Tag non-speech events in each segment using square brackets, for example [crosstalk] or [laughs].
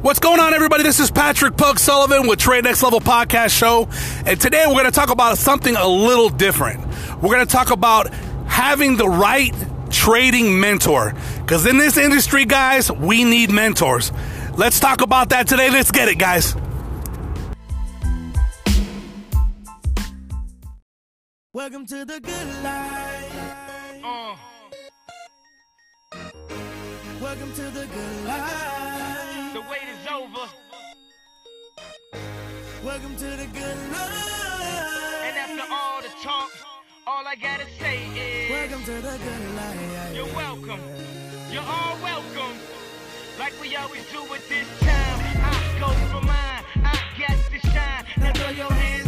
What's going on, everybody? This is Patrick Pug Sullivan with Trade Next Level Podcast Show. And today we're going to talk about something a little different. We're going to talk about having the right trading mentor. Because in this industry, guys, we need mentors. Let's talk about that today. Let's get it, guys. Welcome to the good life. Uh, Welcome to the good life. The wait is over, Welcome to the good life. and after all the talk, all I gotta say is Welcome to the good life. you're welcome. You're all welcome. Like we always do at this time, I go for mine. I got to shine. Now throw your hands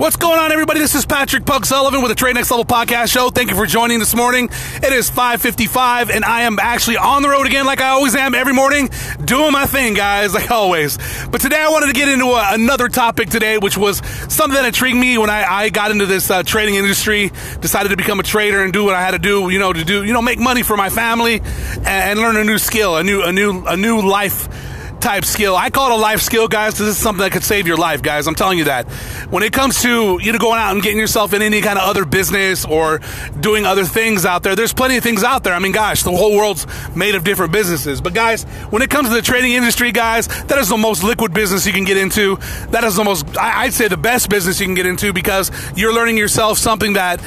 What's going on, everybody? This is Patrick Pug Sullivan with the Trade Next Level Podcast Show. Thank you for joining this morning. It is 5:55, and I am actually on the road again, like I always am every morning, doing my thing, guys, like always. But today, I wanted to get into a, another topic today, which was something that intrigued me when I, I got into this uh, trading industry. Decided to become a trader and do what I had to do, you know, to do, you know, make money for my family and, and learn a new skill, a new, a new, a new life type skill. I call it a life skill, guys, because this is something that could save your life, guys. I'm telling you that. When it comes to you know going out and getting yourself in any kind of other business or doing other things out there, there's plenty of things out there. I mean, gosh, the whole world's made of different businesses. But guys, when it comes to the trading industry, guys, that is the most liquid business you can get into. That is the most, I'd say, the best business you can get into because you're learning yourself something that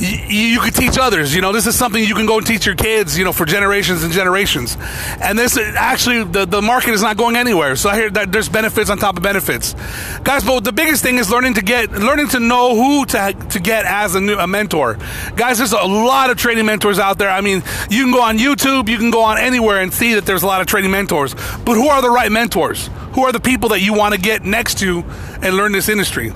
y- you could teach others. You know, this is something you can go and teach your kids. You know, for generations and generations. And this actually, the the market is not going anywhere. So I hear that there's benefits on top of benefits, guys. But the biggest thing is learning to get, learning to know who to to get as a new a mentor, guys. There's a lot of trading mentors out there. I mean, you can go on YouTube, you can go on anywhere and see that there's a lot of trading mentors. But who are the right mentors? Who are the people that you want to get next to and learn this industry?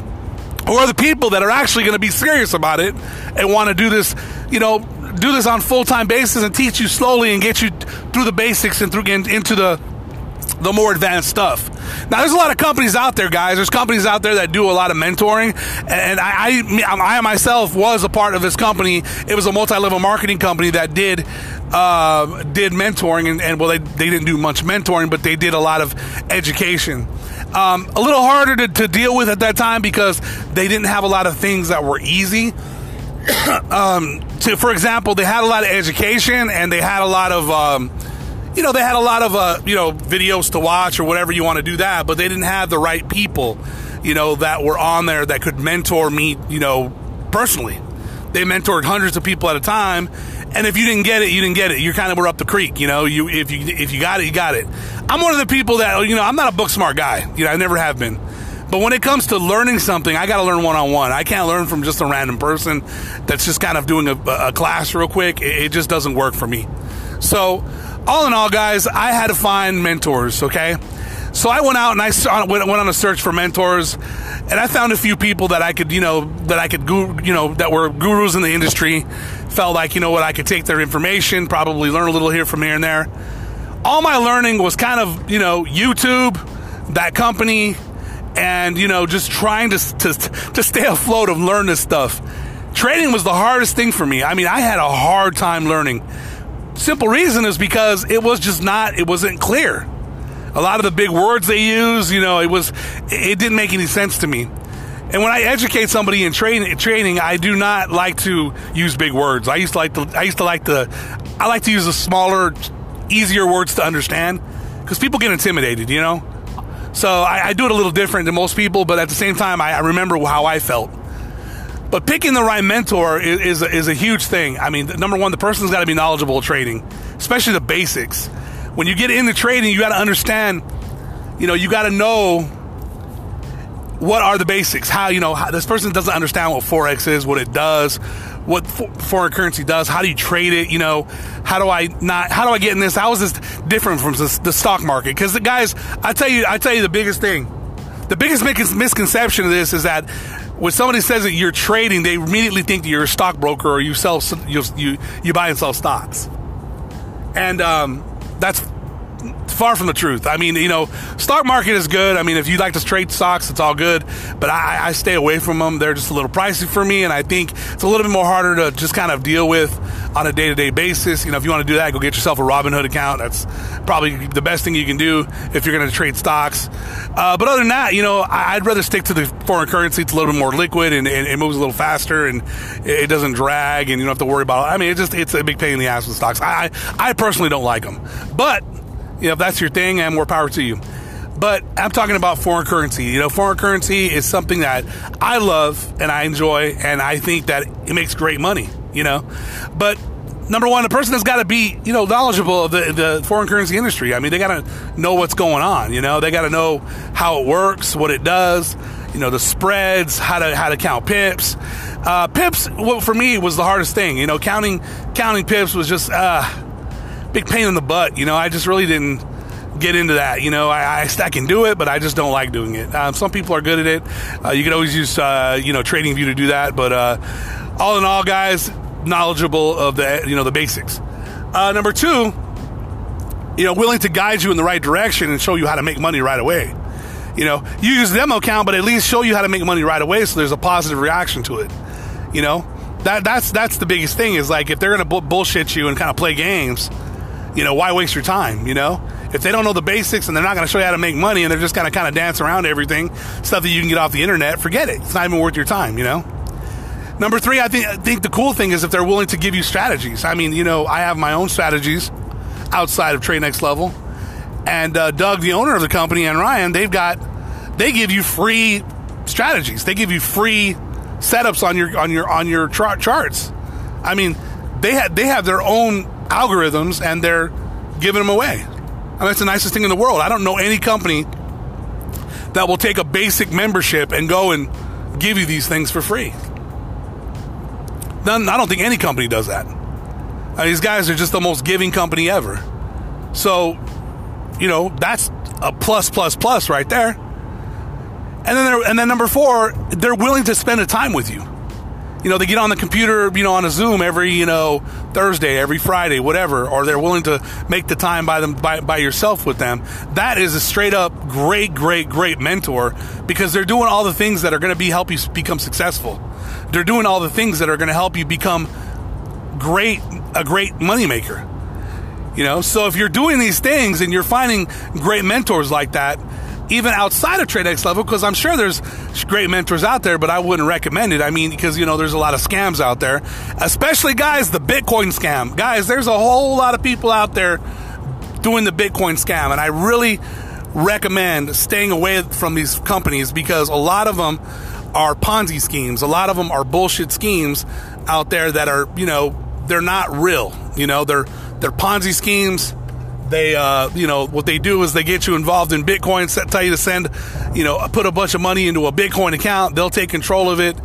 Or the people that are actually going to be serious about it and want to do this, you know, do this on full time basis and teach you slowly and get you through the basics and through in- into the the more advanced stuff. Now, there's a lot of companies out there, guys. There's companies out there that do a lot of mentoring, and I, I, I myself was a part of this company. It was a multi-level marketing company that did uh, did mentoring, and, and well, they they didn't do much mentoring, but they did a lot of education. Um, a little harder to, to deal with at that time because they didn't have a lot of things that were easy [coughs] um, to, for example, they had a lot of education and they had a lot of, um, you know, they had a lot of, uh, you know, videos to watch or whatever you want to do that, but they didn't have the right people, you know, that were on there that could mentor me, you know, personally. They mentored hundreds of people at a time, and if you didn't get it, you didn't get it. You kind of were up the creek, you know. You if you if you got it, you got it. I'm one of the people that you know. I'm not a book smart guy. You know, I never have been. But when it comes to learning something, I got to learn one on one. I can't learn from just a random person that's just kind of doing a, a class real quick. It, it just doesn't work for me. So, all in all, guys, I had to find mentors. Okay, so I went out and I saw- went, went on a search for mentors, and I found a few people that I could, you know, that I could, you know, that were gurus in the industry. Felt like, you know what, I could take their information, probably learn a little here from here and there. All my learning was kind of, you know, YouTube, that company, and you know, just trying to to to stay afloat and learn this stuff. Trading was the hardest thing for me. I mean, I had a hard time learning. Simple reason is because it was just not, it wasn't clear. A lot of the big words they use, you know, it was, it didn't make any sense to me. And when I educate somebody in training, training, I do not like to use big words. I used to like to, I used to like to, I like to use the smaller, easier words to understand because people get intimidated, you know. So I, I do it a little different than most people, but at the same time, I, I remember how I felt. But picking the right mentor is, is, a, is a huge thing. I mean, number one, the person's got to be knowledgeable trading, especially the basics. When you get into trading, you got to understand, you know, you got to know what are the basics? How you know how, this person doesn't understand what forex is, what it does, what fo- foreign currency does. How do you trade it? You know, how do I not? How do I get in this? How is this different from the, the stock market? Because the guys, I tell you, I tell you, the biggest thing, the biggest misconception of this is that when somebody says that you're trading, they immediately think that you're a stockbroker or you sell you you, you buy and sell stocks, and um, that's far from the truth. I mean, you know, stock market is good. I mean, if you like to trade stocks, it's all good. But I, I stay away from them. They're just a little pricey for me, and I think it's a little bit more harder to just kind of deal with on a day to day basis. You know, if you want to do that, go get yourself a Robinhood account. That's probably the best thing you can do if you're going to trade stocks. Uh, but other than that, you know, I'd rather stick to the foreign currency. It's a little bit more liquid and, and it moves a little faster and it, it doesn't drag and you don't have to worry about. I mean, it just it's a big pain in the ass with stocks. I, I personally don't like them, but you know, if that's your thing, and more power to you. But I'm talking about foreign currency. You know, foreign currency is something that I love and I enjoy, and I think that it makes great money. You know, but number one, the person has got to be you know knowledgeable of the, the foreign currency industry. I mean, they got to know what's going on. You know, they got to know how it works, what it does. You know, the spreads, how to how to count pips. Uh, pips, well, for me, was the hardest thing. You know, counting counting pips was just. Uh, big pain in the butt. You know, I just really didn't get into that. You know, I, I, I can do it, but I just don't like doing it. Um, some people are good at it. Uh, you can always use, uh, you know, TradingView to do that. But uh, all in all, guys, knowledgeable of the, you know, the basics. Uh, number two, you know, willing to guide you in the right direction and show you how to make money right away. You know, you use demo account, but at least show you how to make money right away, so there's a positive reaction to it. You know, that that's that's the biggest thing is like if they're gonna bu- bullshit you and kind of play games, you know, why waste your time? You know, if they don't know the basics and they're not going to show you how to make money and they're just going to kind of dance around everything, stuff that you can get off the internet, forget it. It's not even worth your time. You know. Number three, I think I think the cool thing is if they're willing to give you strategies. I mean, you know, I have my own strategies outside of Trade Next Level, and uh, Doug, the owner of the company, and Ryan, they've got they give you free strategies. They give you free setups on your on your on your char- charts. I mean, they have they have their own algorithms and they're giving them away. I mean, that's the nicest thing in the world. I don't know any company that will take a basic membership and go and give you these things for free. None, I don't think any company does that. Uh, these guys are just the most giving company ever. So, you know, that's a plus, plus, plus right there. And then, and then number four, they're willing to spend a time with you. You know, they get on the computer, you know, on a Zoom every, you know, Thursday, every Friday, whatever, or they're willing to make the time by them by, by yourself with them. That is a straight up great, great, great mentor because they're doing all the things that are going to be help you become successful. They're doing all the things that are going to help you become great, a great moneymaker. You know, so if you're doing these things and you're finding great mentors like that, even outside of Trade Next Level, because I'm sure there's great mentors out there, but I wouldn't recommend it. I mean, because you know there's a lot of scams out there, especially guys, the Bitcoin scam. Guys, there's a whole lot of people out there doing the Bitcoin scam, and I really recommend staying away from these companies because a lot of them are Ponzi schemes. A lot of them are bullshit schemes out there that are, you know, they're not real. You know, they're they're Ponzi schemes. They, uh, you know, what they do is they get you involved in Bitcoin, tell you to send, you know, put a bunch of money into a Bitcoin account. They'll take control of it.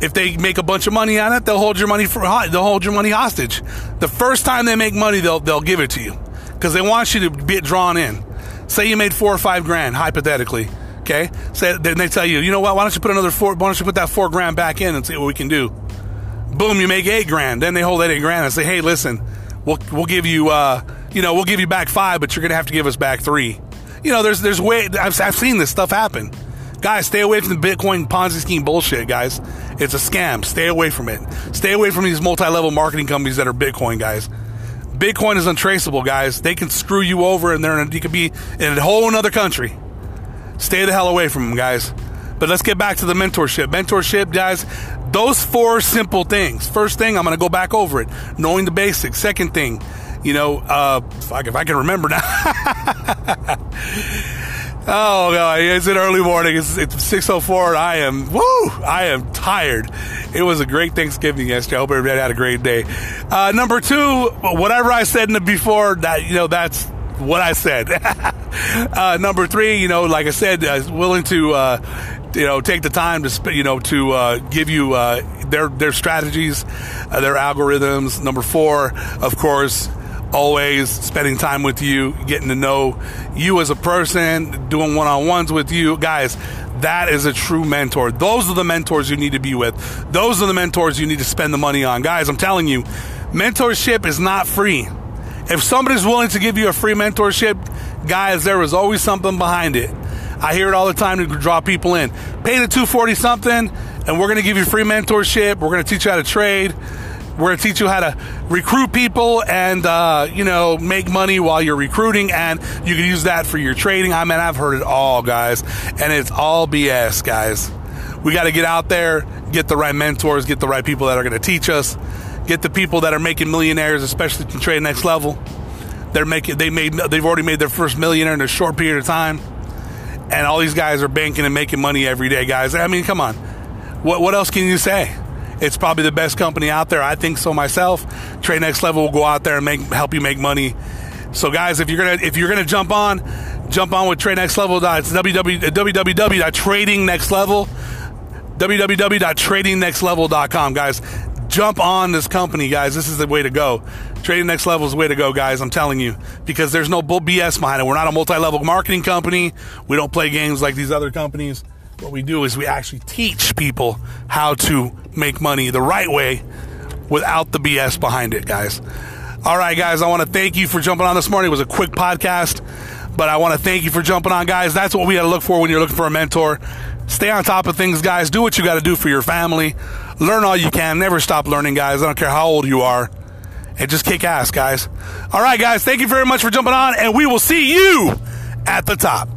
If they make a bunch of money on it, they'll hold your money for they'll hold your money hostage. The first time they make money, they'll they'll give it to you because they want you to get drawn in. Say you made four or five grand, hypothetically. Okay, say then they tell you, you know what? Why don't you put another four? Why don't you put that four grand back in and see what we can do? Boom, you make eight grand. Then they hold that eight grand and say, hey, listen, we'll we'll give you, uh, you know, we'll give you back five, but you're gonna have to give us back three. You know, there's there's way I've, I've seen this stuff happen. Guys, stay away from the Bitcoin Ponzi scheme bullshit, guys. It's a scam. Stay away from it. Stay away from these multi-level marketing companies that are Bitcoin, guys. Bitcoin is untraceable, guys. They can screw you over, and they're in a, you could be in a whole another country. Stay the hell away from them, guys. But let's get back to the mentorship. Mentorship, guys, those four simple things. First thing, I'm going to go back over it. Knowing the basics. Second thing, you know, uh, fuck, if I can remember now. [laughs] oh, God, it's an early morning. It's, it's 6.04. I am, woo, I am tired. It was a great Thanksgiving yesterday. I hope everybody had a great day. Uh, number two, whatever I said in the before, that, you know, that's what I said. [laughs] uh, number three, you know, like I said, uh, willing to uh, you know take the time to you know to uh, give you uh, their their strategies, uh, their algorithms. Number four, of course, always spending time with you, getting to know you as a person, doing one on ones with you, guys. That is a true mentor. Those are the mentors you need to be with. Those are the mentors you need to spend the money on, guys. I'm telling you, mentorship is not free. If somebody's willing to give you a free mentorship, guys, there is always something behind it. I hear it all the time to draw people in. Pay the 240 something, and we're going to give you free mentorship. We're going to teach you how to trade. We're going to teach you how to recruit people and, uh, you know, make money while you're recruiting. And you can use that for your trading. I mean, I've heard it all, guys. And it's all BS, guys. We got to get out there, get the right mentors, get the right people that are going to teach us, get the people that are making millionaires, especially to trade next level. They're making, they made, they've already made their first millionaire in a short period of time. And all these guys are banking and making money every day, guys. I mean, come on. What, what else can you say? It's probably the best company out there. I think so myself. Trade Next Level will go out there and make help you make money. So guys, if you're gonna if you're gonna jump on, jump on with Trade Next Level. It's www, www.tradingnextlevel www.tradingnextlevel.com, guys. Jump on this company, guys. This is the way to go. Trading Next Level is the way to go, guys. I'm telling you, because there's no bull BS behind it. We're not a multi-level marketing company. We don't play games like these other companies. What we do is we actually teach people how to make money the right way without the BS behind it, guys. All right, guys, I want to thank you for jumping on this morning. It was a quick podcast, but I want to thank you for jumping on, guys. That's what we got to look for when you're looking for a mentor. Stay on top of things, guys. Do what you got to do for your family. Learn all you can. Never stop learning, guys. I don't care how old you are. And just kick ass, guys. All right, guys, thank you very much for jumping on, and we will see you at the top.